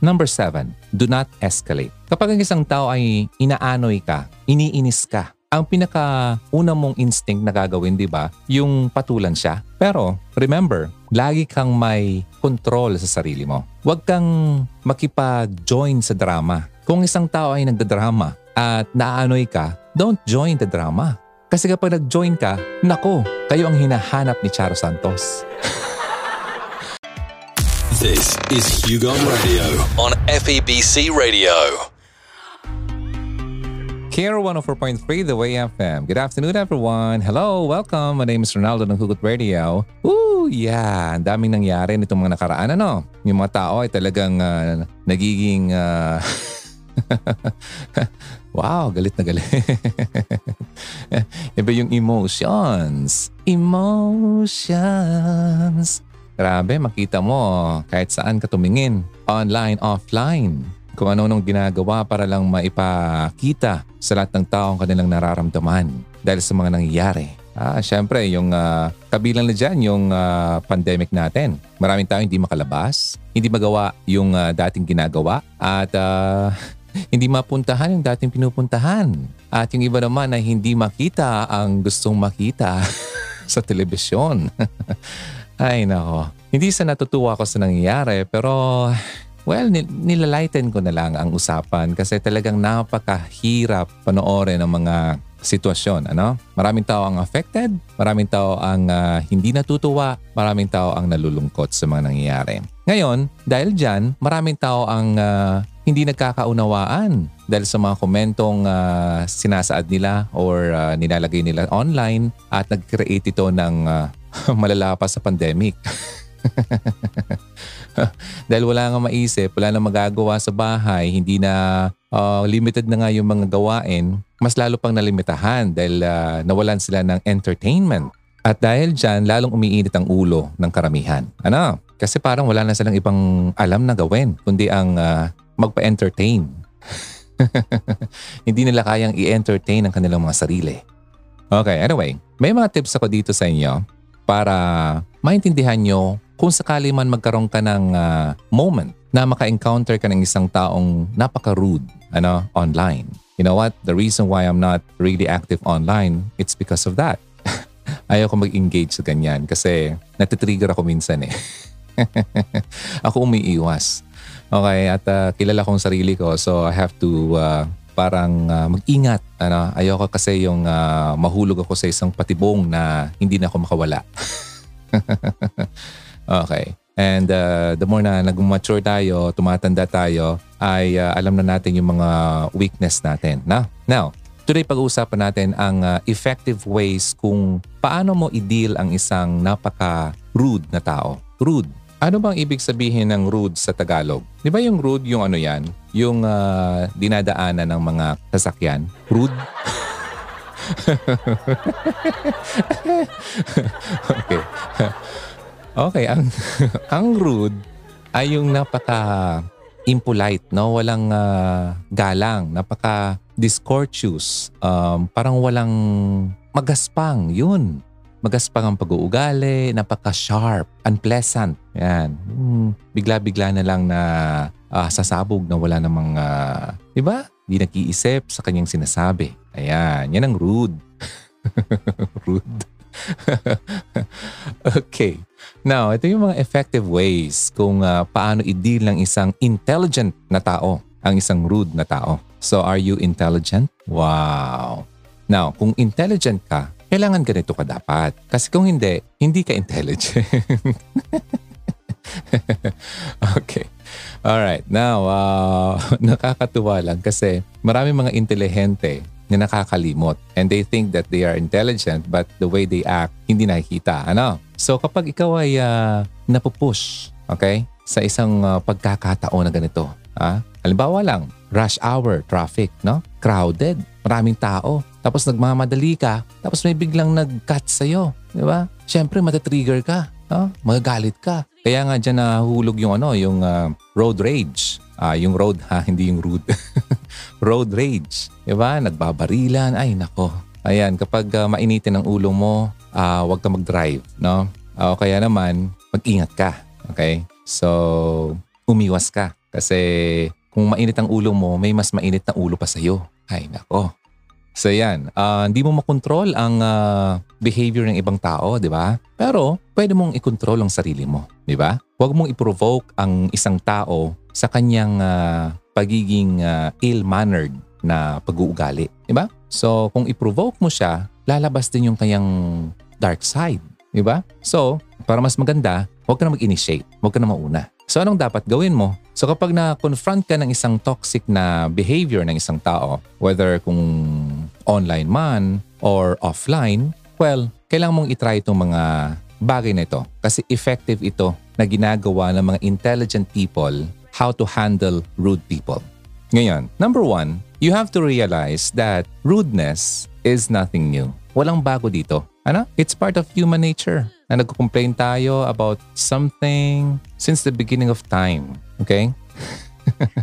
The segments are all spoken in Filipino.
Number seven, do not escalate. Kapag ang isang tao ay inaanoy ka, iniinis ka, ang pinaka-una mong instinct na gagawin, di ba, yung patulan siya. Pero remember, lagi kang may control sa sarili mo. Huwag kang makipag-join sa drama. Kung isang tao ay nagdadrama at naaanoy ka, don't join the drama. Kasi kapag nag-join ka, nako, kayo ang hinahanap ni Charo Santos. This is Hugon Radio on FEBC Radio. Care 104.3 The Way FM. Good afternoon everyone. Hello, welcome. My name is Ronaldo ng Hugot Radio. Ooh, yeah. Ang daming nangyari nitong mga nakaraan. Ano? Yung mga tao ay talagang uh, nagiging... Uh, wow, galit na galit. Iba yung emotions. Emotions. Grabe, makita mo kahit saan ka tumingin. Online, offline kung ano-anong ginagawa para lang maipakita sa lahat ng tao ang kanilang nararamdaman dahil sa mga nangyayari. Ah, syempre, yung uh, kabilang na dyan, yung uh, pandemic natin. Maraming tao hindi makalabas, hindi magawa yung uh, dating ginagawa, at uh, hindi mapuntahan yung dating pinupuntahan. At yung iba naman ay hindi makita ang gustong makita sa telebisyon. ay nako, hindi sa natutuwa ko sa nangyayari pero Well, nilalighten ko na lang ang usapan kasi talagang napakahirap panoorin ang mga sitwasyon. Ano? Maraming tao ang affected, maraming tao ang uh, hindi natutuwa, maraming tao ang nalulungkot sa mga nangyayari. Ngayon, dahil dyan, maraming tao ang uh, hindi nagkakaunawaan dahil sa mga komentong uh, sinasaad nila or uh, nilalagay nila online at nag-create ito ng uh, malala pa sa pandemic. Dahil wala nga maisip, wala na magagawa sa bahay, hindi na uh, limited na nga yung mga gawain, mas lalo pang nalimitahan dahil uh, nawalan sila ng entertainment. At dahil dyan, lalong umiinit ang ulo ng karamihan. Ano? Kasi parang wala na silang ibang alam na gawin, kundi ang uh, magpa-entertain. hindi nila kayang i-entertain ang kanilang mga sarili. Okay, anyway, may mga tips ako dito sa inyo para maintindihan nyo kung sakali man magkaroon ka ng uh, moment na maka-encounter ka ng isang taong napaka-rude ano, online. You know what? The reason why I'm not really active online, it's because of that. Ayaw ko mag-engage sa ganyan kasi natitrigger ako minsan eh. ako umiiwas. Okay, at uh, kilala kong sarili ko so I have to uh, parang uh, mag-ingat. Ano? Ayoko kasi yung uh, mahulog ako sa isang patibong na hindi na ako makawala. Okay. And uh, the more na nag-mature tayo, tumatanda tayo, ay uh, alam na natin yung mga weakness natin. Na? Now, today pag-uusapan natin ang uh, effective ways kung paano mo i-deal ang isang napaka-rude na tao. Rude. Ano bang ibig sabihin ng rude sa Tagalog? Di ba yung rude yung ano yan? Yung uh, dinadaanan ng mga sasakyan? Rude? okay. Okay, ang ang rude ay yung napaka impolite, no? Walang uh, galang, napaka discourteous, um, parang walang magaspang, yun. Magaspang ang pag-uugali, napaka-sharp, unpleasant. Yan. Hmm, bigla-bigla na lang na uh, sasabog na wala namang, uh, di ba? Di nag-iisip sa kanyang sinasabi. Ayan, yan ang rude. rude. okay. Now, ito yung mga effective ways kung uh, paano i-deal ng isang intelligent na tao ang isang rude na tao. So, are you intelligent? Wow. Now, kung intelligent ka, kailangan ganito ka dapat. Kasi kung hindi, hindi ka intelligent. okay. All right. Now, uh, nakakatuwa lang kasi marami mga intelihente na nakakalimot. And they think that they are intelligent but the way they act, hindi nakikita. Ano? So kapag ikaw ay uh, napupush, okay, sa isang uh, pagkakataon na ganito, ah, halimbawa lang, rush hour, traffic, no? Crowded, maraming tao. Tapos nagmamadali ka, tapos may biglang nag-cut sa'yo. Di ba? Siyempre, matatrigger ka. No? Magagalit ka. Kaya nga dyan nahulog yung ano, yung uh, road rage. Uh, yung road ha, hindi yung rude. road rage. Diba? Nagbabarilan. Ay, nako. Ayan, kapag uh, mainitin ang ulo mo, uh, huwag ka mag-drive. No? Uh, kaya naman, mag-ingat ka. Okay? So, umiwas ka. Kasi kung mainit ang ulo mo, may mas mainit na ulo pa sa'yo. Ay, nako. So yan, uh, hindi mo makontrol ang uh, behavior ng ibang tao, di ba? Pero pwede mong i-control ang sarili mo, di ba? Huwag mong i-provoke ang isang tao sa kanyang uh, pagiging uh, ill-mannered na pag-uugali, di ba? So kung i-provoke mo siya, lalabas din yung kanyang dark side, di ba? So para mas maganda, huwag ka na mag-initiate, huwag ka na mauna. So anong dapat gawin mo? So kapag na-confront ka ng isang toxic na behavior ng isang tao, whether kung online man or offline, well, kailangan mong itry itong mga bagay na ito kasi effective ito na ginagawa ng mga intelligent people how to handle rude people. Ngayon, number one, you have to realize that rudeness is nothing new. Walang bago dito. Ano? It's part of human nature na nagko-complain tayo about something since the beginning of time. Okay?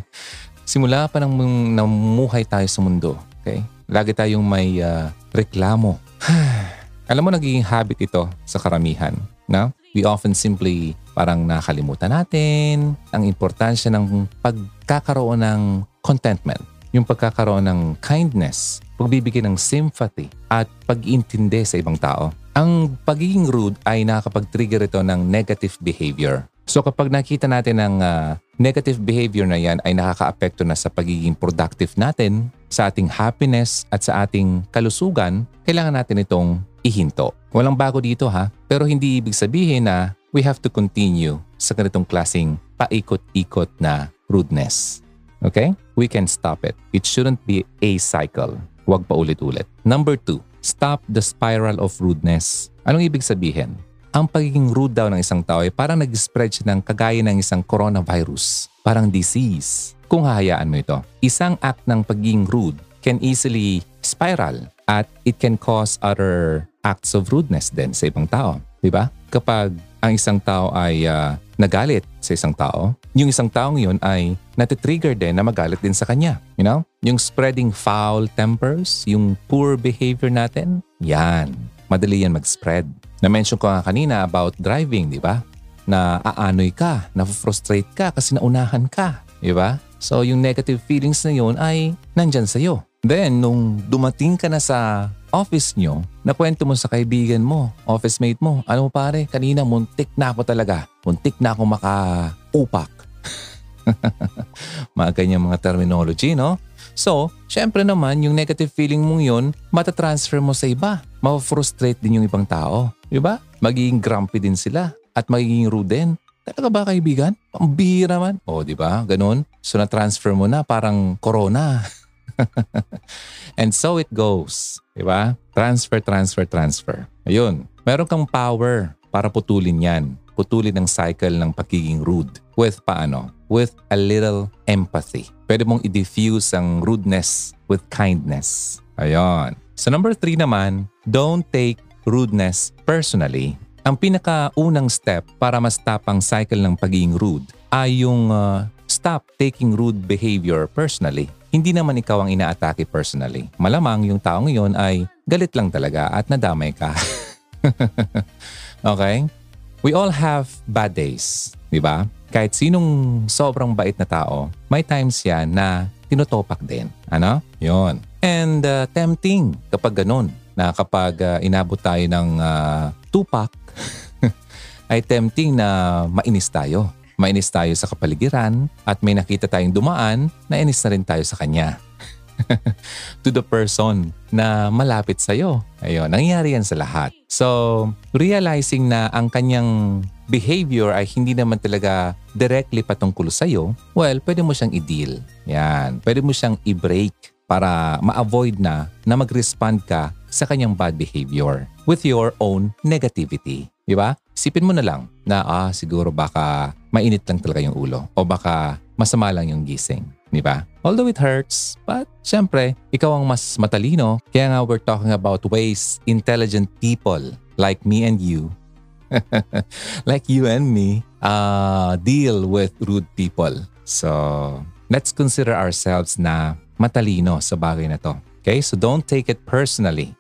Simula pa nang namuhay tayo sa mundo. Okay? Lagi tayong may uh, reklamo. Alam mo, nagiging habit ito sa karamihan. No? We often simply parang nakalimutan natin ang importansya ng pagkakaroon ng contentment. Yung pagkakaroon ng kindness, pagbibigay ng sympathy at pag-iintindi sa ibang tao. Ang pagiging rude ay nakakapag-trigger ito ng negative behavior. So kapag nakita natin ng uh, negative behavior na yan ay nakakaapekto na sa pagiging productive natin, sa ating happiness at sa ating kalusugan, kailangan natin itong ihinto. Walang bago dito ha, pero hindi ibig sabihin na we have to continue sa ganitong klasing paikot-ikot na rudeness. Okay? We can stop it. It shouldn't be a cycle. Huwag pa ulit-ulit. Number two, Stop the spiral of rudeness. Anong ibig sabihin? Ang pagiging rude daw ng isang tao ay parang nag-spread siya ng kagaya ng isang coronavirus. Parang disease. Kung hahayaan mo ito, isang act ng pagiging rude can easily spiral at it can cause other acts of rudeness din sa ibang tao. Diba? Kapag ang isang tao ay uh, nagalit sa isang tao, yung isang taong yun ay natitrigger din na magalit din sa kanya. You know? Yung spreading foul tempers, yung poor behavior natin, yan. Madali yan mag-spread. Na-mention ko nga kanina about driving, di ba? Na aanoy ka, na-frustrate ka kasi naunahan ka. Di ba? So yung negative feelings na yun ay nandyan sa'yo. Then, nung dumating ka na sa office nyo, nakwento mo sa kaibigan mo, office mate mo, ano pare, kanina muntik na ako talaga. Muntik na ako maka-upak. mga ganyan mga terminology, no? So, syempre naman, yung negative feeling mong yun, matatransfer mo sa iba. Ma-frustrate din yung ibang tao. Di ba? Magiging grumpy din sila at magiging rude din. Talaga ba kaibigan? Pambihira man. O, di ba? Ganun. So, na-transfer mo na parang corona. And so it goes. Di ba? Transfer, transfer, transfer. Ayun. Meron kang power para putulin yan. Putulin ang cycle ng pagiging rude. With paano? With a little empathy. Pwede mong i-diffuse ang rudeness with kindness. Ayun. So number three naman, don't take rudeness personally. Ang pinakaunang step para ma-stop ang cycle ng pagiging rude ay yung uh, stop taking rude behavior personally hindi naman ikaw ang inaatake personally. Malamang yung taong yon ay galit lang talaga at nadamay ka. okay? We all have bad days, di ba? Kahit sinong sobrang bait na tao, may times yan na tinutopak din. Ano? Yon. And uh, tempting kapag ganun, na kapag uh, inabot tayo ng uh, tupak, ay tempting na mainis tayo. Mainis tayo sa kapaligiran at may nakita tayong dumaan, nainis na rin tayo sa kanya. to the person na malapit sa iyo. Ayun, nangyayari yan sa lahat. So, realizing na ang kanyang behavior ay hindi naman talaga directly patungkol sa iyo, well, pwede mo siyang i-deal. Yan, pwede mo siyang i-break para ma-avoid na na mag-respond ka sa kanyang bad behavior with your own negativity. Di ba? Sipin mo na lang na ah, siguro baka mainit lang talaga yung ulo o baka masama lang yung gising. Di ba? Although it hurts, but syempre, ikaw ang mas matalino. Kaya nga we're talking about ways intelligent people like me and you, like you and me, uh, deal with rude people. So, let's consider ourselves na matalino sa bagay na to. Okay? So don't take it personally.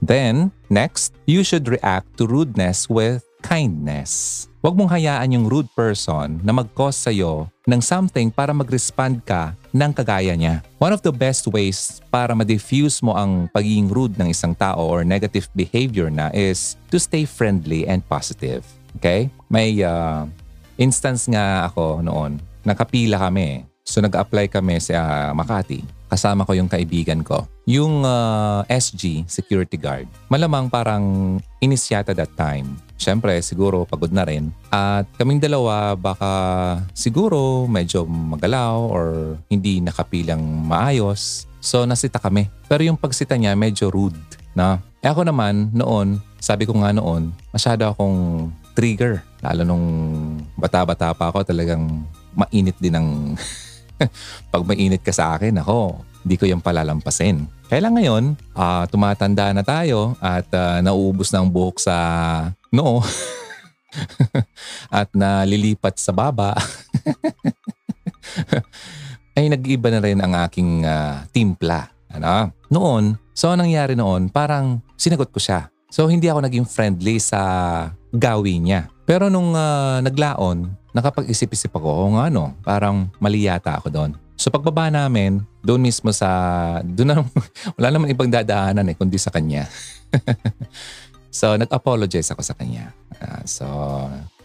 Then, next, you should react to rudeness with kindness. Huwag mong hayaan yung rude person na mag-cause sa'yo ng something para mag-respond ka ng kagaya niya. One of the best ways para ma-diffuse mo ang pagiging rude ng isang tao or negative behavior na is to stay friendly and positive. Okay? May uh, instance nga ako noon, nakapila kami. So nag-apply kami sa uh, Makati. Kasama ko yung kaibigan ko. Yung uh, SG, security guard. Malamang parang inisyata that time syempre siguro pagod na rin. At kaming dalawa baka siguro medyo magalaw or hindi nakapilang maayos. So nasita kami. Pero yung pagsita niya medyo rude. Na? Eh ako naman noon, sabi ko nga noon, masyado akong trigger. Lalo nung bata-bata pa ako talagang mainit din ang pag mainit ka sa akin, ako, hindi ko yung palalampasin. Kaya lang ngayon, uh, tumatanda na tayo at uh, nauubos na ang buhok sa noo at nalilipat sa baba. ay nag-iba na rin ang aking uh, timpla. Ano? Noon, so nangyari noon, parang sinagot ko siya. So hindi ako naging friendly sa gawin niya. Pero nung uh, naglaon, nakapag-isip-isip ako, o nga no, parang mali yata ako doon. So pagbaba namin, doon mismo sa, doon na, wala naman ibang dadaanan eh, kundi sa kanya. so nag-apologize ako sa kanya. Uh, so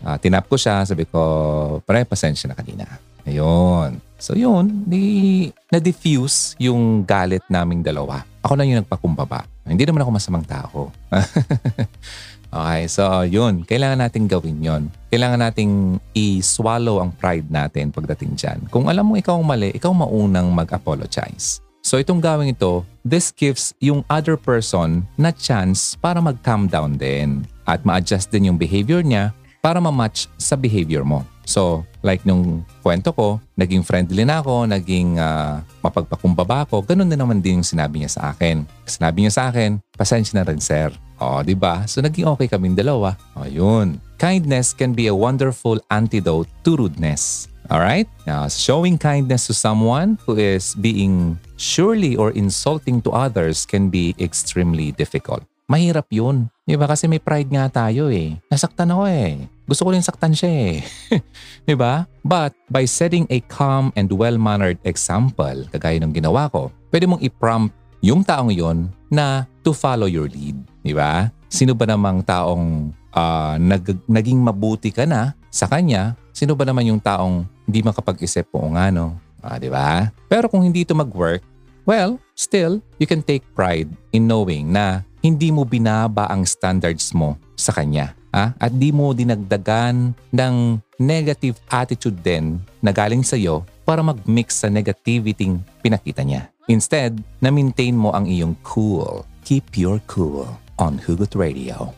uh, tinap ko siya, sabi ko, pare, pasensya na kanina. Ayun. So yun, di, na-diffuse yung galit naming dalawa. Ako na yung nagpakumbaba. Hindi naman ako masamang tao. Okay, so yun. Kailangan nating gawin yon. Kailangan nating i-swallow ang pride natin pagdating dyan. Kung alam mo ikaw ang mali, ikaw maunang mag-apologize. So itong gawin ito, this gives yung other person na chance para mag-calm down din at ma-adjust din yung behavior niya para ma-match sa behavior mo. So, like nung kwento ko, naging friendly na ako, naging uh, mapagpakumbaba ako, ganun din naman din yung sinabi niya sa akin. Sinabi niya sa akin, pasensya na rin sir. O, oh, di ba? So naging okay kaming dalawa. O, oh, yun. Kindness can be a wonderful antidote to rudeness. Alright? Now, showing kindness to someone who is being surely or insulting to others can be extremely difficult. Mahirap yun. Di ba? Kasi may pride nga tayo eh. Nasaktan ako eh. Gusto ko rin saktan siya eh. di ba? But by setting a calm and well-mannered example, kagaya ng ginawa ko, pwede mong i-prompt yung taong yon na to follow your lead. Di ba? Sino ba namang taong uh, nag, naging mabuti ka na sa kanya? Sino ba naman yung taong hindi makapag-isip po nga no? Ah, di ba? Pero kung hindi ito mag-work, well, still, you can take pride in knowing na hindi mo binaba ang standards mo sa kanya. Ha? At di mo dinagdagan ng negative attitude din na galing sa iyo para mag-mix sa negativity pinakita niya. Instead, na-maintain mo ang iyong cool. Keep your cool on Hugot Radio.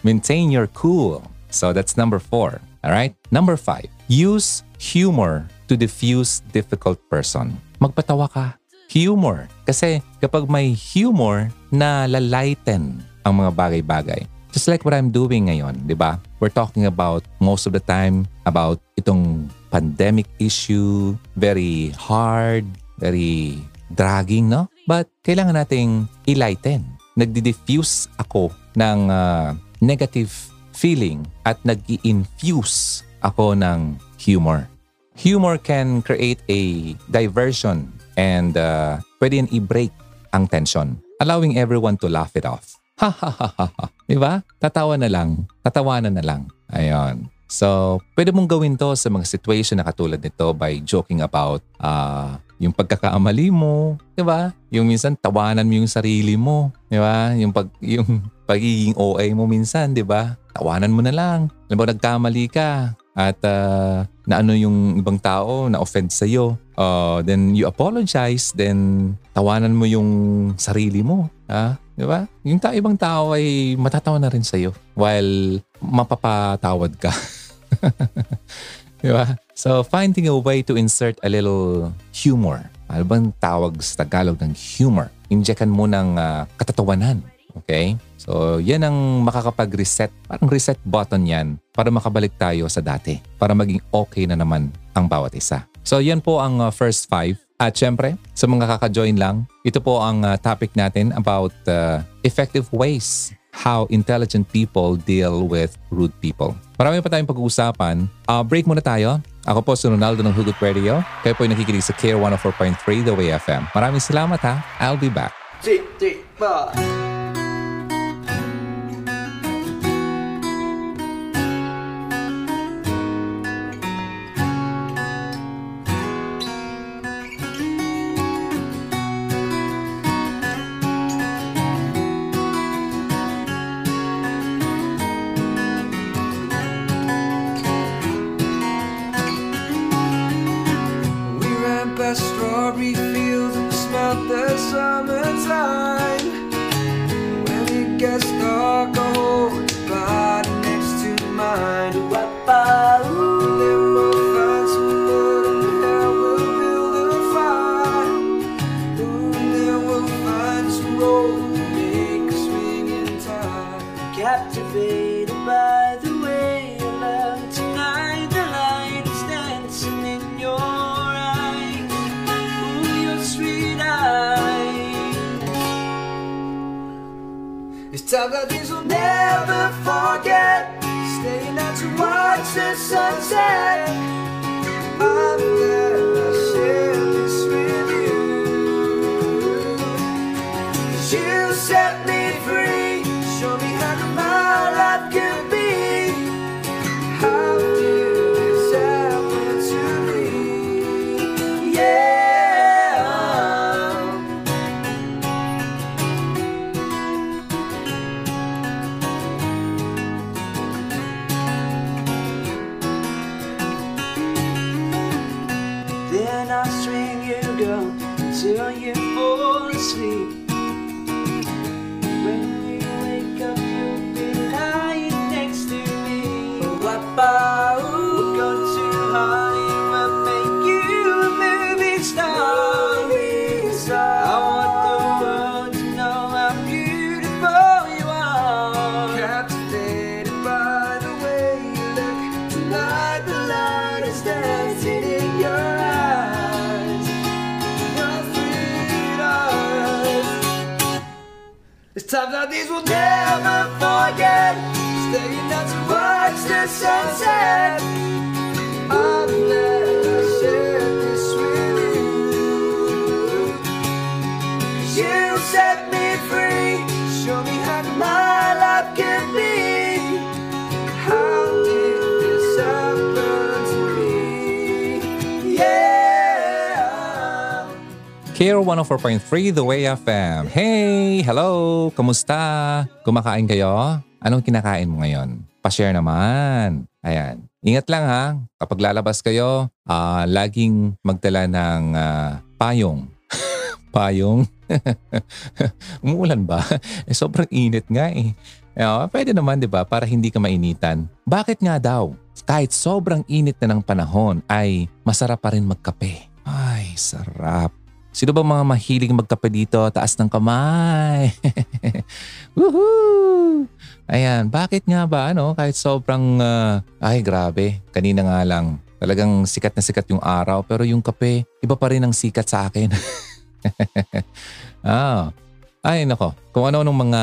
Maintain your cool. So that's number four. All right? Number five, use humor to diffuse difficult person. Magpatawa ka. Humor. Kasi kapag may humor, na lalighten ang mga bagay-bagay. Just like what I'm doing ngayon, di ba? We're talking about most of the time about itong pandemic issue, very hard, very dragging, no? But kailangan nating i-lighten. Nagdi-diffuse ako ng uh, negative feeling at nag-i-infuse ako ng humor. Humor can create a diversion and uh, pwede i-break ang tension, allowing everyone to laugh it off. Ha ha ha ha ha. Diba? Tatawa na lang. Tatawanan na lang. Ayun. So, pwede mong gawin to sa mga situation na katulad nito by joking about uh, yung pagkakaamali mo, 'di ba? Yung minsan tawanan mo yung sarili mo, 'di ba? Yung pag yung pagiging OA mo minsan, 'di ba? Tawanan mo na lang. Alam mo nagkamali ka at uh, na ano yung ibang tao na offend sa iyo. Uh, then you apologize, then tawanan mo yung sarili mo, ha? Di ba? Yung ta ibang tao ay matatawa na rin sa'yo while mapapatawad ka. Di ba? So, finding a way to insert a little humor. Ano bang tawag sa Tagalog ng humor? Injectan mo ng uh, katatawanan. Okay? So, yan ang makakapag-reset. Parang reset button yan para makabalik tayo sa dati. Para maging okay na naman ang bawat isa. So, yan po ang uh, first five. At syempre, sa mga kaka-join lang, ito po ang uh, topic natin about uh, effective ways how intelligent people deal with rude people. Marami pa tayong pag-uusapan. Uh, break muna tayo. Ako po si Ronaldo ng Hugot Radio. Kayo po ay nakikinig sa Care 104.3 The Way FM. Maraming salamat ha. I'll be back. Three, three, four. It's time that these It's times like these we'll never forget. Staying out to watch the sunset. Care 104.3 The Way FM. Hey! Hello! Kamusta? Kumakain kayo? Anong kinakain mo ngayon? Pa-share naman. Ayan. Ingat lang ha. Kapag lalabas kayo, ah, laging magdala ng ah, payong. payong? Umuulan ba? eh, sobrang init nga eh. Eh, pwede naman 'di ba para hindi ka mainitan. Bakit nga daw? Kahit sobrang init na ng panahon ay masarap pa rin magkape. Ay, sarap. Sino ba mga mahilig magkape dito? Taas ng kamay. Woohoo! Ayan, bakit nga ba ano kahit sobrang ah, ay grabe. Kanina nga lang talagang sikat na sikat yung araw pero yung kape iba pa rin ang sikat sa akin. ah. Ay nako, kung ano nung mga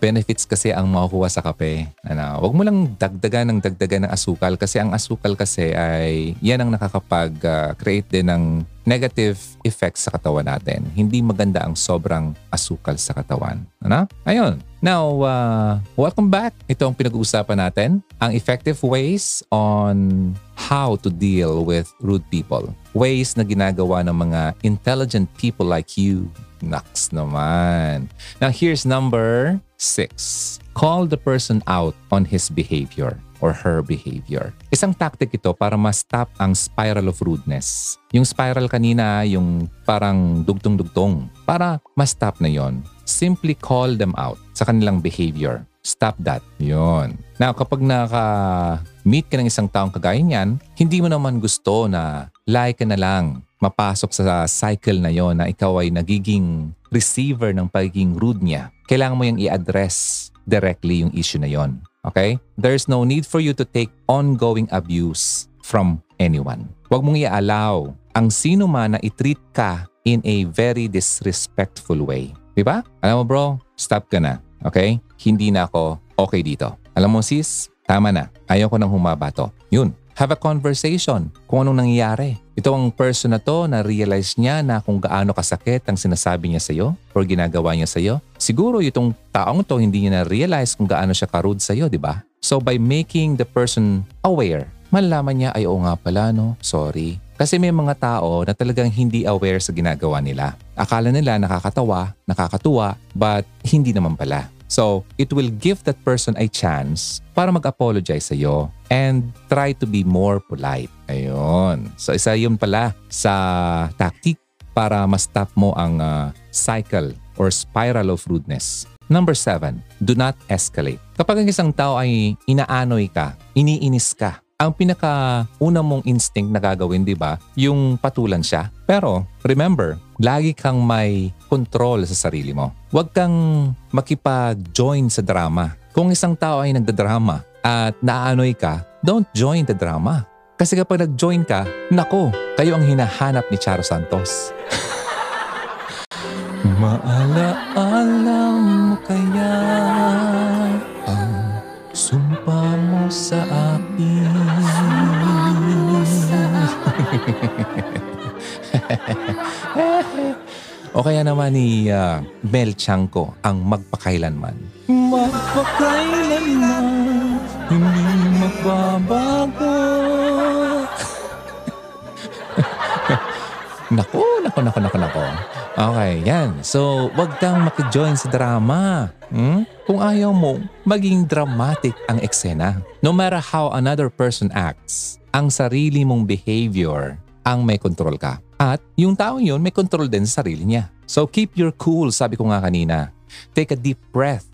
benefits kasi ang makukuha sa kape. Ano, wag mo lang dagdagan ng dagdagan ng asukal kasi ang asukal kasi ay yan ang nakakapag-create din ng negative effects sa katawan natin. Hindi maganda ang sobrang asukal sa katawan. Ano? Ayun. Now, uh, welcome back. Ito ang pinag-uusapan natin. Ang effective ways on how to deal with rude people. Ways na ginagawa ng mga intelligent people like you. Naks naman. Now, here's number six. Call the person out on his behavior or her behavior. Isang tactic ito para ma-stop ang spiral of rudeness. Yung spiral kanina, yung parang dugtong-dugtong. Para ma-stop na yon, simply call them out sa kanilang behavior. Stop that. Yon. Now, kapag naka-meet ka ng isang taong kagaya niyan, hindi mo naman gusto na like ka na lang mapasok sa cycle na yon na ikaw ay nagiging receiver ng pagiging rude niya. Kailangan mo yung i-address directly yung issue na yon. Okay? There's no need for you to take ongoing abuse from anyone. Huwag mong i-allow ang sino man na i-treat ka in a very disrespectful way. Di ba? Alam mo bro, stop ka na. Okay? Hindi na ako okay dito. Alam mo sis, tama na. Ayaw ko nang humaba to. Yun. Have a conversation kung anong nangyayari. Ito ang person na to na realize niya na kung gaano kasakit ang sinasabi niya sa'yo or ginagawa niya sa'yo. Siguro itong taong to hindi niya na-realize kung gaano siya karude sa'yo, di ba? So by making the person aware, malalaman niya ay oo nga pala no, sorry. Kasi may mga tao na talagang hindi aware sa ginagawa nila. Akala nila nakakatawa, nakakatuwa, but hindi naman pala. So, it will give that person a chance para mag-apologize sa iyo and try to be more polite. Ayun. So, isa yun pala sa tactic para ma-stop mo ang uh, cycle or spiral of rudeness. Number seven, do not escalate. Kapag ang isang tao ay inaanoy ka, iniinis ka, ang pinaka-una mong instinct na gagawin, di ba, yung patulan siya. Pero remember, lagi kang may control sa sarili mo. Huwag kang makipag-join sa drama. Kung isang tao ay nagdadrama at naaanoy ka, don't join the drama. Kasi kapag nag-join ka, nako, kayo ang hinahanap ni Charo Santos. Maala-ala mo kaya ang sumpa mo sa akin. o kaya naman ni uh, Mel Chanko ang magpakailanman. Magpakailanman, hindi magbabago. Nako, nako, nako, nako, nako. Okay, yan. So, wag kang makijoin sa drama. Hmm? Kung ayaw mo, maging dramatic ang eksena. No matter how another person acts, ang sarili mong behavior ang may control ka. At yung taong yun may control din sa sarili niya. So keep your cool, sabi ko nga kanina. Take a deep breath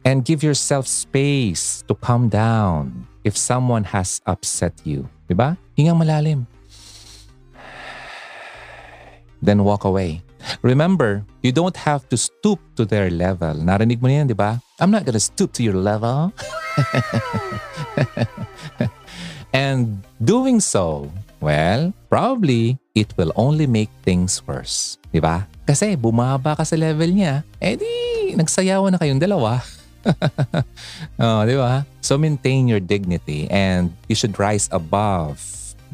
and give yourself space to calm down if someone has upset you. Diba? Hingang malalim. Then walk away. Remember, you don't have to stoop to their level. Narinig mo na di ba? I'm not gonna stoop to your level. And doing so, well, probably it will only make things worse. Di ba? Kasi bumaba ka sa level niya, eh di nagsayawan na kayong dalawa. oh, di ba? So maintain your dignity and you should rise above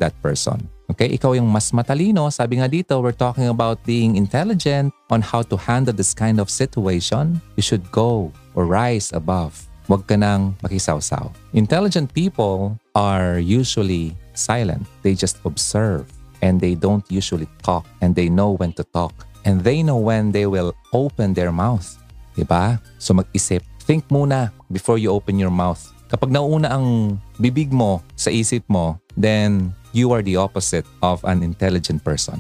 that person. Okay, ikaw yung mas matalino. Sabi nga dito, we're talking about being intelligent on how to handle this kind of situation. You should go or rise above. Huwag ka nang makisawsaw. Intelligent people are usually silent. They just observe and they don't usually talk and they know when to talk and they know when they will open their mouth. Diba? So mag-isip. Think muna before you open your mouth. Kapag nauna ang bibig mo sa isip mo, then you are the opposite of an intelligent person.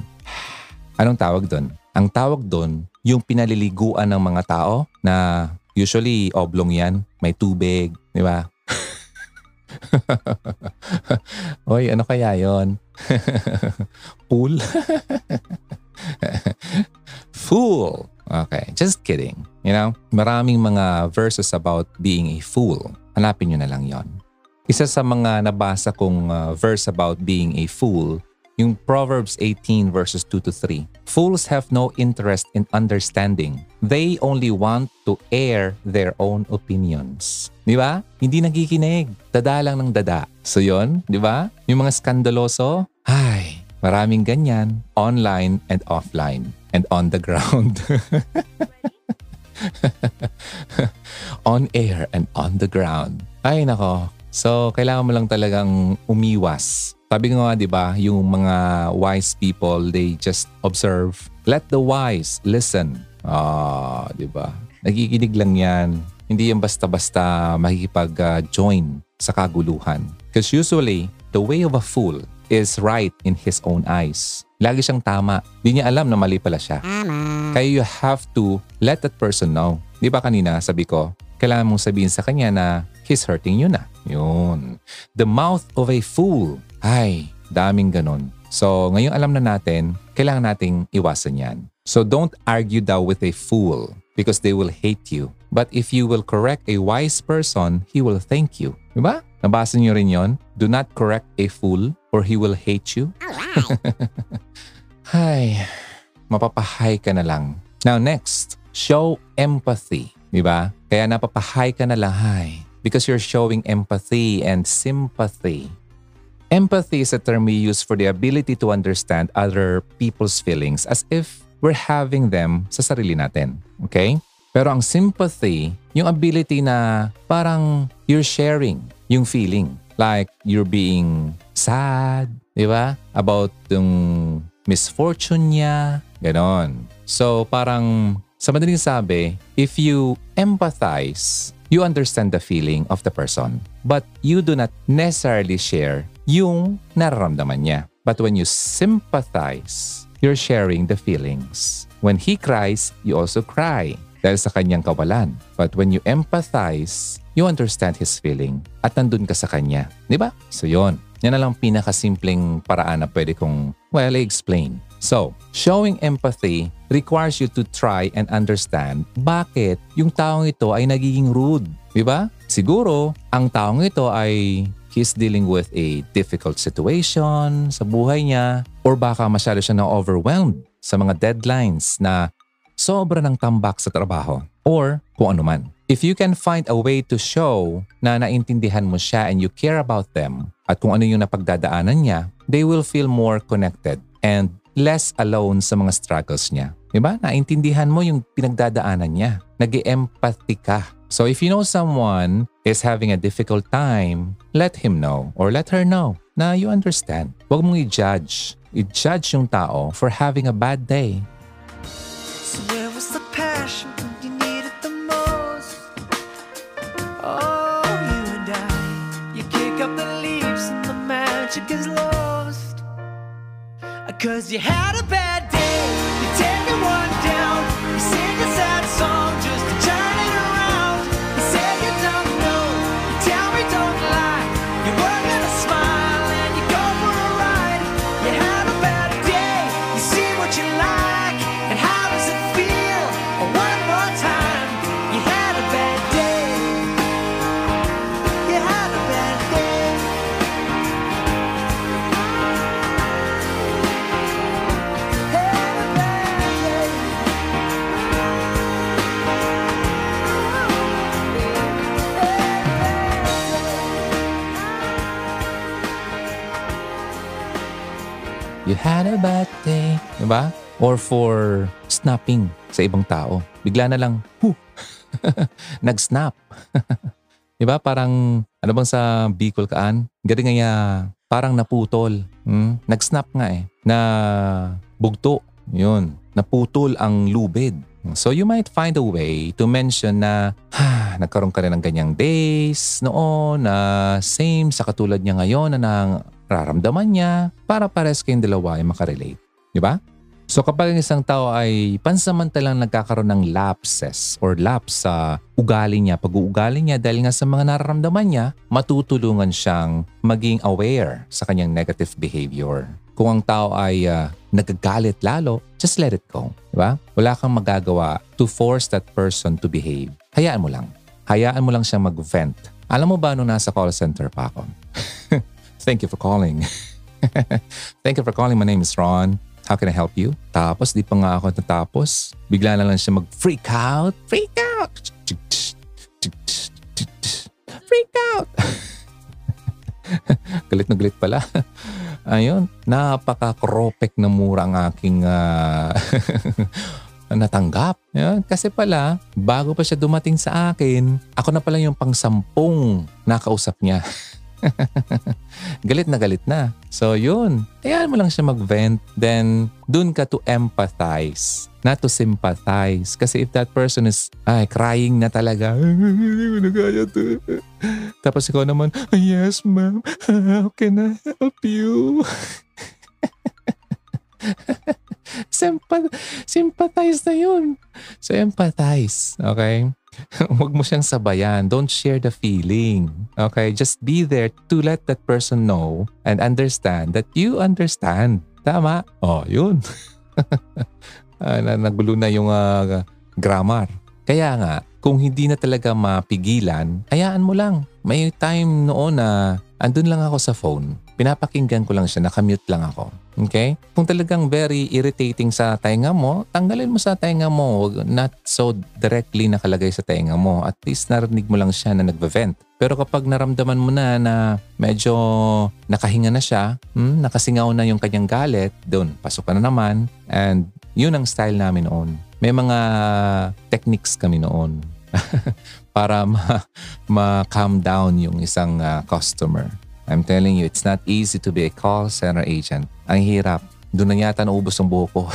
Anong tawag doon? Ang tawag doon, yung pinaliliguan ng mga tao na usually oblong yan, may tubig, di ba? Oy, ano kaya yon? Pool? fool. Okay, just kidding. You know, maraming mga verses about being a fool. Hanapin nyo na lang yon. Isa sa mga nabasa kong uh, verse about being a fool, yung Proverbs 18 verses 2 to 3. Fools have no interest in understanding. They only want to air their own opinions. Di ba? Hindi nagikinig. Dada lang ng dada. So yon, di ba? Yung mga skandaloso, ay, maraming ganyan. Online and offline. And on the ground. on air and on the ground. Ay nako, So, kailangan mo lang talagang umiwas. Sabi nga, di ba, yung mga wise people, they just observe. Let the wise listen. Ah, di ba? Nagiginig lang yan. Hindi yan basta-basta makikipag-join sa kaguluhan. Because usually, the way of a fool is right in his own eyes. Lagi siyang tama. Di niya alam na mali pala siya. Kaya you have to let that person know. Di ba kanina sabi ko, kailangan mong sabihin sa kanya na he's hurting you na. Yun. The mouth of a fool. Ay, daming ganun. So, ngayong alam na natin, kailangan nating iwasan yan. So, don't argue daw with a fool because they will hate you. But if you will correct a wise person, he will thank you. Diba? Nabasa niyo rin yon? Do not correct a fool or he will hate you. Ay, mapapahay ka na lang. Now next, show empathy. Di ba? Kaya napapahay ka na lang, hi. Because you're showing empathy and sympathy. Empathy is a term we use for the ability to understand other people's feelings as if we're having them sa sarili natin. Okay? Pero ang sympathy, yung ability na parang you're sharing yung feeling. Like you're being sad, di ba? About yung misfortune niya, ganon. So parang sa madaling sabi, if you empathize, you understand the feeling of the person. But you do not necessarily share yung nararamdaman niya. But when you sympathize, you're sharing the feelings. When he cries, you also cry dahil sa kanyang kawalan. But when you empathize, you understand his feeling at nandun ka sa kanya. Di ba? So yon. Yan na lang pinakasimpleng paraan na pwede kong, well, explain. So, showing empathy requires you to try and understand bakit yung taong ito ay nagiging rude. Di ba? Siguro, ang taong ito ay he's dealing with a difficult situation sa buhay niya or baka masyado siya na overwhelmed sa mga deadlines na sobra ng tambak sa trabaho or kung ano man. If you can find a way to show na naintindihan mo siya and you care about them at kung ano yung napagdadaanan niya, they will feel more connected and less alone sa mga struggles niya. Diba? Naintindihan mo yung pinagdadaanan niya. nag empathy ka. So if you know someone is having a difficult time, let him know or let her know na you understand. Huwag mong i-judge. I-judge yung tao for having a bad day. So where was the passion you needed the most? Oh, you and I, you kick up the leaves and the magic is lost. Cause you had a bad had a bad day. Diba? Or for snapping sa ibang tao. Bigla na lang, huh, nag-snap. diba? Parang, ano bang sa Bicol kaan? Galing nga parang naputol. Hmm? Nag-snap nga eh. Na bugto. Yun. Naputol ang lubid. So you might find a way to mention na ha, nagkaroon ka rin ng ganyang days noon na same sa katulad niya ngayon na nararamdaman niya para pares kayong dalawa ay makarelate. Di ba? So kapag ang isang tao ay pansamantalang nagkakaroon ng lapses or lapse sa ugali niya, pag-uugali niya dahil nga sa mga nararamdaman niya, matutulungan siyang maging aware sa kanyang negative behavior. Kung ang tao ay ah, nagagalit lalo, just let it go. Di ba? Wala kang magagawa to force that person to behave. Hayaan mo lang. Hayaan mo lang siyang mag-vent. Alam mo ba nung nasa call center pa ako? Thank you for calling. Thank you for calling. My name is Ron. How can I help you? Tapos, di pa nga ako natapos. Bigla na lang siya mag-freak out. Freak out! Freak out! galit na galit pala. Ayun, napaka-kropek na mura ang aking ah, natanggap. Ayun, kasi pala, bago pa siya dumating sa akin, ako na pala yung pang-sampung nakausap niya. galit na galit na. So yun, hayaan mo lang siya mag-vent. Then, dun ka to empathize. Not to sympathize. Kasi if that person is ay, crying na talaga, hindi ko na kaya to. Tapos ikaw naman, yes ma'am, how can I help you? Sympa- sympathize na yun. So empathize, okay? Huwag mo siyang sabayan. Don't share the feeling. Okay? Just be there to let that person know and understand that you understand. Tama? Oh, yun. Ah, na- nagulo na yung ah, grammar. Kaya nga, kung hindi na talaga mapigilan, hayaan mo lang. May time noon na andun lang ako sa phone. Pinapakinggan ko lang siya, nakamute lang ako. Okay? Kung talagang very irritating sa tainga mo, tanggalin mo sa tainga mo. Not so directly nakalagay sa tainga mo. At least narinig mo lang siya na nagve-vent. Pero kapag naramdaman mo na na medyo nakahinga na siya, hmm, nakasingaw na yung kanyang galit, doon, pasok ka na naman. And yun ang style namin noon. May mga techniques kami noon para ma- ma-calm down yung isang ah, customer. I'm telling you, it's not easy to be a call center agent. Ang hirap. Doon na yata naubos ang buho ko.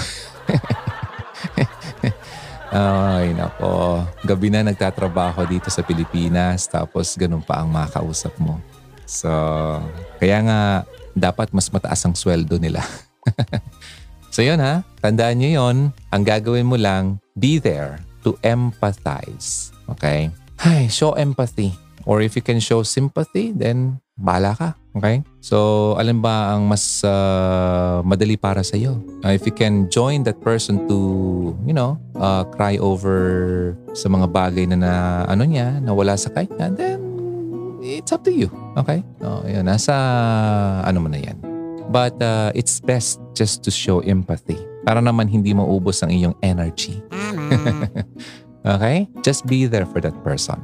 Ay, nako. Gabi na nagtatrabaho dito sa Pilipinas tapos ganun pa ang makausap mo. So, kaya nga dapat mas mataas ang sweldo nila. so yun ha, tandaan nyo yun. Ang gagawin mo lang, be there to empathize. Okay? Ay, show empathy. Or if you can show sympathy, then bahala ka. Okay? So, alin ba ang mas uh, madali para sa iyo? Uh, if you can join that person to, you know, uh, cry over sa mga bagay na, na ano niya, na wala sa kanya, then it's up to you. Okay? Oh, yun. Nasa ano mo na yan. But uh, it's best just to show empathy para naman hindi maubos ang iyong energy. okay? Just be there for that person.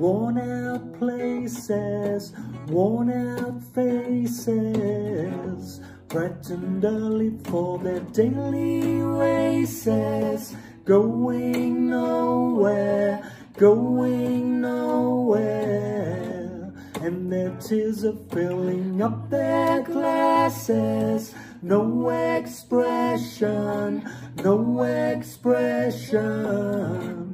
Worn out places, worn out faces, frightened early for their daily races, going nowhere, going nowhere. And their tears are filling up their glasses. No expression, no expression.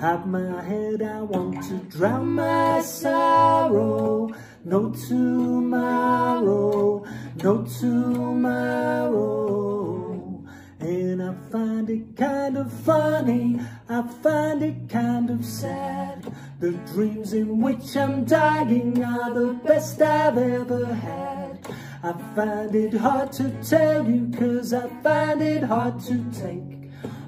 Have my head, I want to drown my sorrow. No tomorrow, no tomorrow. And I find it kind of funny, I find it kind of sad. The dreams in which I'm dying are the best I've ever had. I find it hard to tell you, cause I find it hard to take.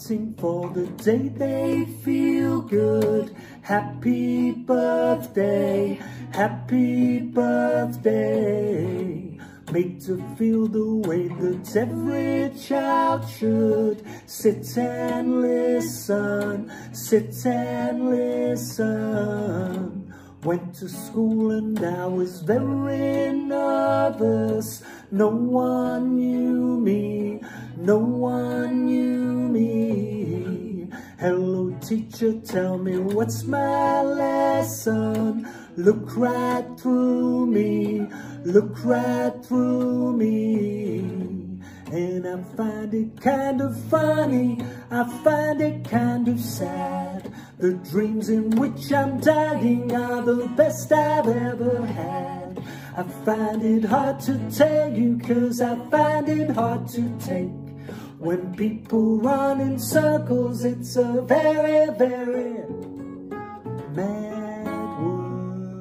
waiting for the day they feel good. Happy birthday, happy birthday. Made to feel the way that every child should. Sit and listen, sit and listen. Went to school and I was very nervous. No one knew me, no one knew me. Hello, teacher, tell me what's my lesson. Look right through me, look right through me. And I find it kind of funny, I find it kind of sad. The dreams in which I'm dying are the best I've ever had. I find it hard to tell you, cause I find it hard to take. When people run in circles, it's a very, very mad world.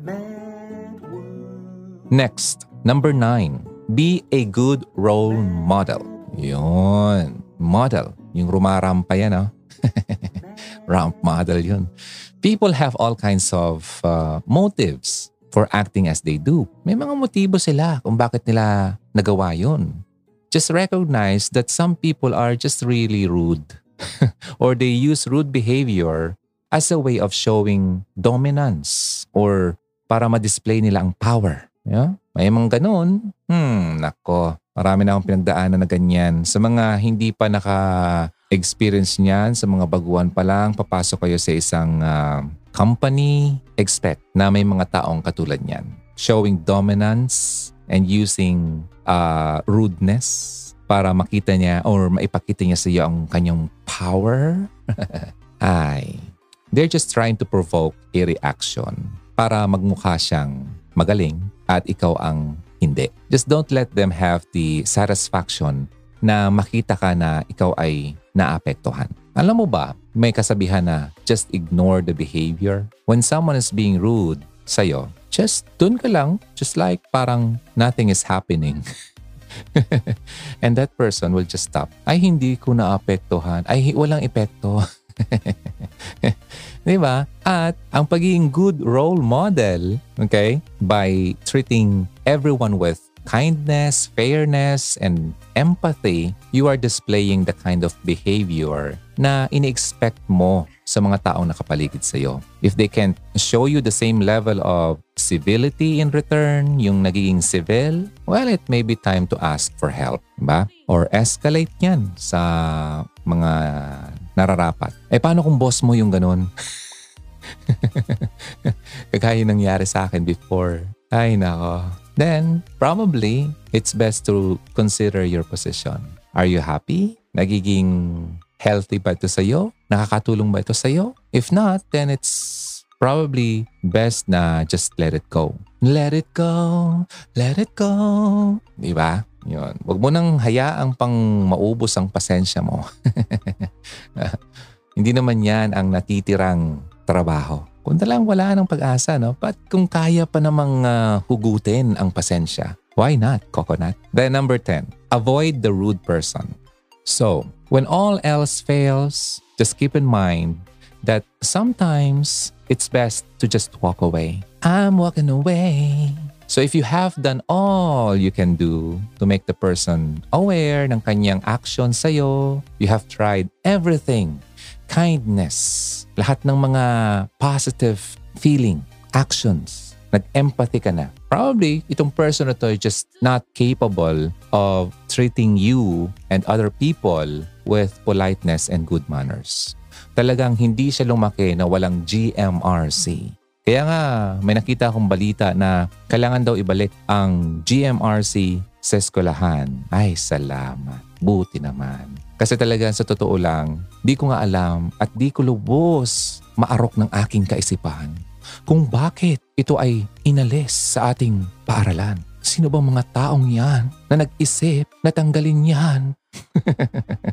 Mad world. Next, number nine, be a good role model. Yun. Model. Yung rumarampa yan, ah. Ramp model yun. People have all kinds of uh, motives for acting as they do. May mga motibo sila kung bakit nila nagawa yun. Just recognize that some people are just really rude. or they use rude behavior as a way of showing dominance or para ma-display nila ang power. Yeah? May mga ganun. Hmm, nako. Marami na akong pinagdaanan na ganyan. Sa mga hindi pa naka-experience niyan, sa mga baguhan pa lang, papasok kayo sa isang ah, company, expect na may mga taong katulad niyan. Showing dominance and using ah, rudeness para makita niya or maipakita niya sa iyo ang kanyang power. Ay, They're just trying to provoke a reaction para magmukha siyang magaling at ikaw ang hindi. Just don't let them have the satisfaction na makita ka na ikaw ay naapektuhan. Alam mo ba, may kasabihan na just ignore the behavior. When someone is being rude sa'yo, just dun ka lang, just like parang nothing is happening. And that person will just stop. Ay, hindi ko naapektuhan. Ay, walang epekto. Di ba? At ang pagiging good role model, okay, by treating everyone with kindness, fairness, and empathy, you are displaying the kind of behavior na ini-expect mo sa mga taong nakapaligid sa iyo. If they can show you the same level of civility in return, yung nagiging civil, well, it may be time to ask for help, ba? Or escalate yan sa mga nararapat. Eh, paano kung boss mo yung ganun? Kagaya nangyari sa akin before. Ay, nako. Then, probably, it's best to consider your position. Are you happy? Nagiging healthy ba ito sa'yo? Nakakatulong ba ito sa'yo? If not, then it's probably best na just let it go. Let it go, let it go. Di ba? Yun. Huwag mo nang hayaang pang maubos ang pasensya mo. Hindi naman yan ang natitirang trabaho. Kung lang wala ng pag-asa, no? But kung kaya pa namang uh, hugutin ang pasensya, why not, coconut? Then number 10, avoid the rude person. So, when all else fails, just keep in mind that sometimes it's best to just walk away. I'm walking away. So if you have done all you can do to make the person aware ng kanyang action sa'yo, you have tried everything kindness, lahat ng mga positive feeling, actions, nag-empathy ka na. Probably, itong person na to is just not capable of treating you and other people with politeness and good manners. Talagang hindi siya lumaki na walang GMRC. Kaya nga, may nakita akong balita na kailangan daw ibalik ang GMRC sa eskwelahan. Ay, salamat. Buti naman. Kasi talaga sa totoo lang, di ko nga alam at di ko lubos maarok ng aking kaisipan kung bakit ito ay inalis sa ating paaralan. Sino bang mga taong yan na nag-isip na tanggalin yan?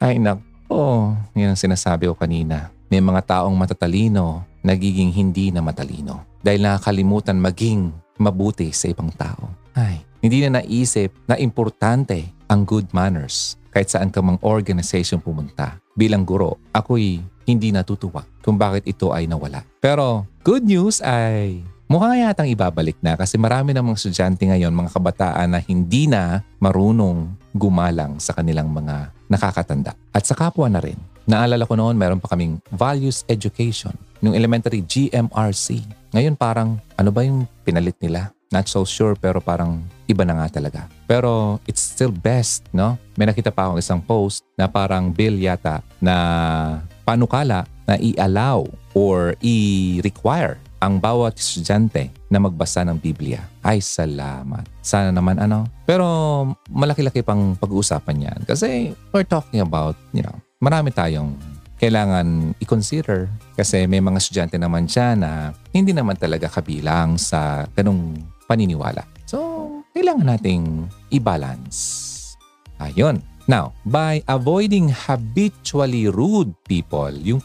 ay nako, yan ang sinasabi ko kanina. May mga taong matatalino nagiging hindi na matalino dahil nakakalimutan maging mabuti sa ibang tao. Ay, hindi na naisip na importante ang good manners kahit saan ka mang organization pumunta. Bilang guro, ako'y hindi natutuwa kung bakit ito ay nawala. Pero good news ay mukha yatang ibabalik na kasi marami namang estudyante ngayon, mga kabataan na hindi na marunong gumalang sa kanilang mga nakakatanda. At sa kapwa na rin. Naalala ko noon, meron pa kaming values education. Yung elementary GMRC. Ngayon parang ano ba yung pinalit nila? Not so sure pero parang iba na nga talaga. Pero it's still best, no? May nakita pa akong isang post na parang bill yata na panukala na i-allow or i-require ang bawat estudyante na magbasa ng Biblia. Ay, salamat. Sana naman ano. Pero malaki-laki pang pag-uusapan yan. Kasi we're talking about, you know, marami tayong kailangan i-consider kasi may mga estudyante naman siya na hindi naman talaga kabilang sa ganong paniniwala. So, kailangan nating i-balance. Ayun. Now, by avoiding habitually rude people, yung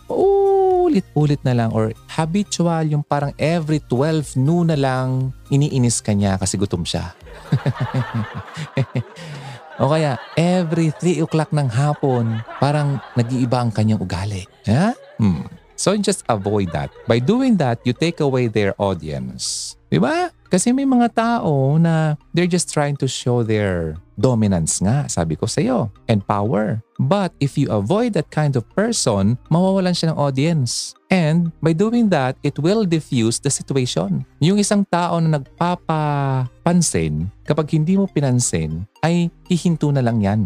ulit-ulit na lang or habitual, yung parang every 12 noon na lang iniinis ka niya kasi gutom siya. o kaya every 3 o'clock ng hapon, parang nag-iiba ang kanyang ugali. Yeah? Hmm. So just avoid that. By doing that, you take away their audience. Di ba? Kasi may mga tao na they're just trying to show their dominance nga, sabi ko sa iyo, and power. But if you avoid that kind of person, mawawalan siya ng audience. And by doing that, it will diffuse the situation. Yung isang tao na nagpapapansin, kapag hindi mo pinansin, ay hihinto na lang yan.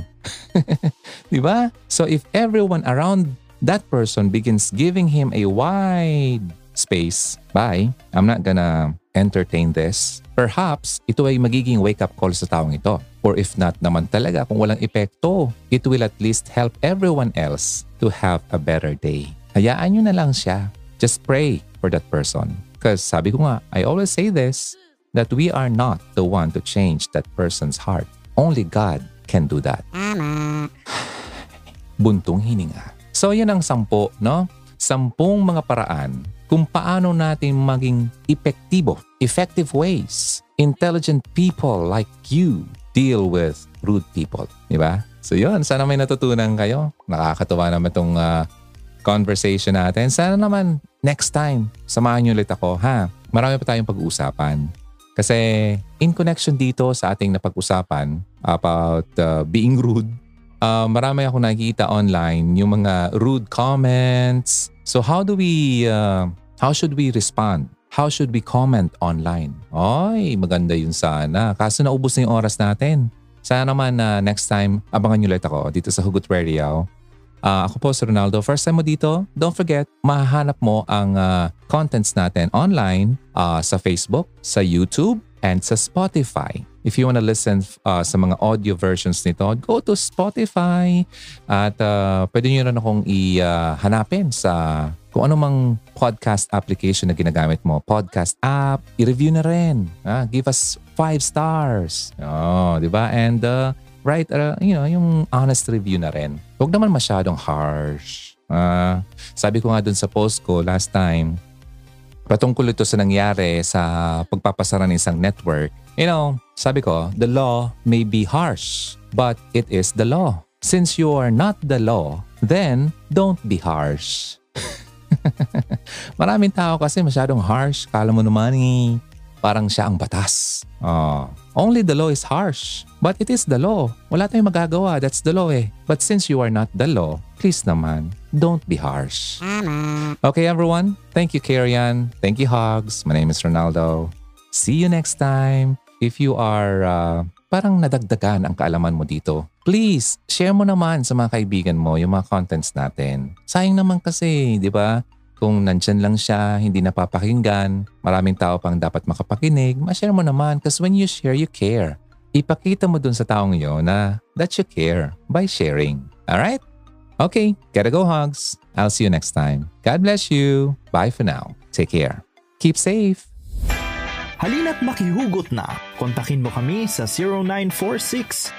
Di ba? So if everyone around that person begins giving him a wide space, bye, I'm not gonna entertain this. Perhaps ito ay magiging wake-up call sa taong ito. Or if not naman talaga, kung walang epekto, it will at least help everyone else to have a better day. Hayaan nyo na lang siya. Just pray for that person. Because sabi ko nga, I always say this, that we are not the one to change that person's heart. Only God can do that. Buntong hininga. So yan ang sampo, no? Sampung mga paraan kung paano natin maging epektibo, effective ways, intelligent people like you deal with rude people. Di ba? So yun, sana may natutunan kayo. Nakakatawa naman itong ah, conversation natin. Sana naman next time, samahan niyo ulit ako, ha? Marami pa tayong pag-uusapan. Kasi in connection dito sa ating napag-usapan about uh, being rude, uh, marami ako nakikita online yung mga rude comments. So how do we, uh, how should we respond? How should we comment online? Ay, maganda yun sana. Kaso naubos na yung oras natin. Sana naman na next time, abangan nyo ulit ako dito sa Hugot Radio. Ah, ako po si Ronaldo. First time mo dito, don't forget, mahahanap mo ang ah, contents natin online ah, sa Facebook, sa YouTube, and sa Spotify. If you wanna listen ah, sa mga audio versions nito, go to Spotify at ah, pwede nyo rin akong i-hanapin sa kung ano mang podcast application na ginagamit mo. Podcast app, i-review na rin. Ah, give us five stars. Oh, di ba? And uh, write, uh, you know, yung honest review na rin. Huwag naman masyadong harsh. Ah, sabi ko nga dun sa post ko last time, patungkol ito sa nangyari sa pagpapasara ng isang network. You know, sabi ko, the law may be harsh, but it is the law. Since you are not the law, then don't be harsh. Maraming tao kasi masyadong harsh. Kala mo naman eh, parang siya ang batas. Oh. Only the law is harsh. But it is the law. Wala tayong magagawa. That's the law eh. But since you are not the law, please naman, don't be harsh. Okay everyone, thank you Karian. Thank you Hogs. My name is Ronaldo. See you next time. If you are uh, parang nadagdagan ang kaalaman mo dito, please share mo naman sa mga kaibigan mo yung mga contents natin. Sayang naman kasi, di ba? Kung nandyan lang siya, hindi napapakinggan, maraming tao pang dapat makapakinig, ma-share mo naman because when you share, you care. Ipakita mo dun sa taong yun na that you care by sharing. Alright? Okay, gotta go hugs. I'll see you next time. God bless you. Bye for now. Take care. Keep safe. Halina't makihugot na. Kontakin mo kami sa 0946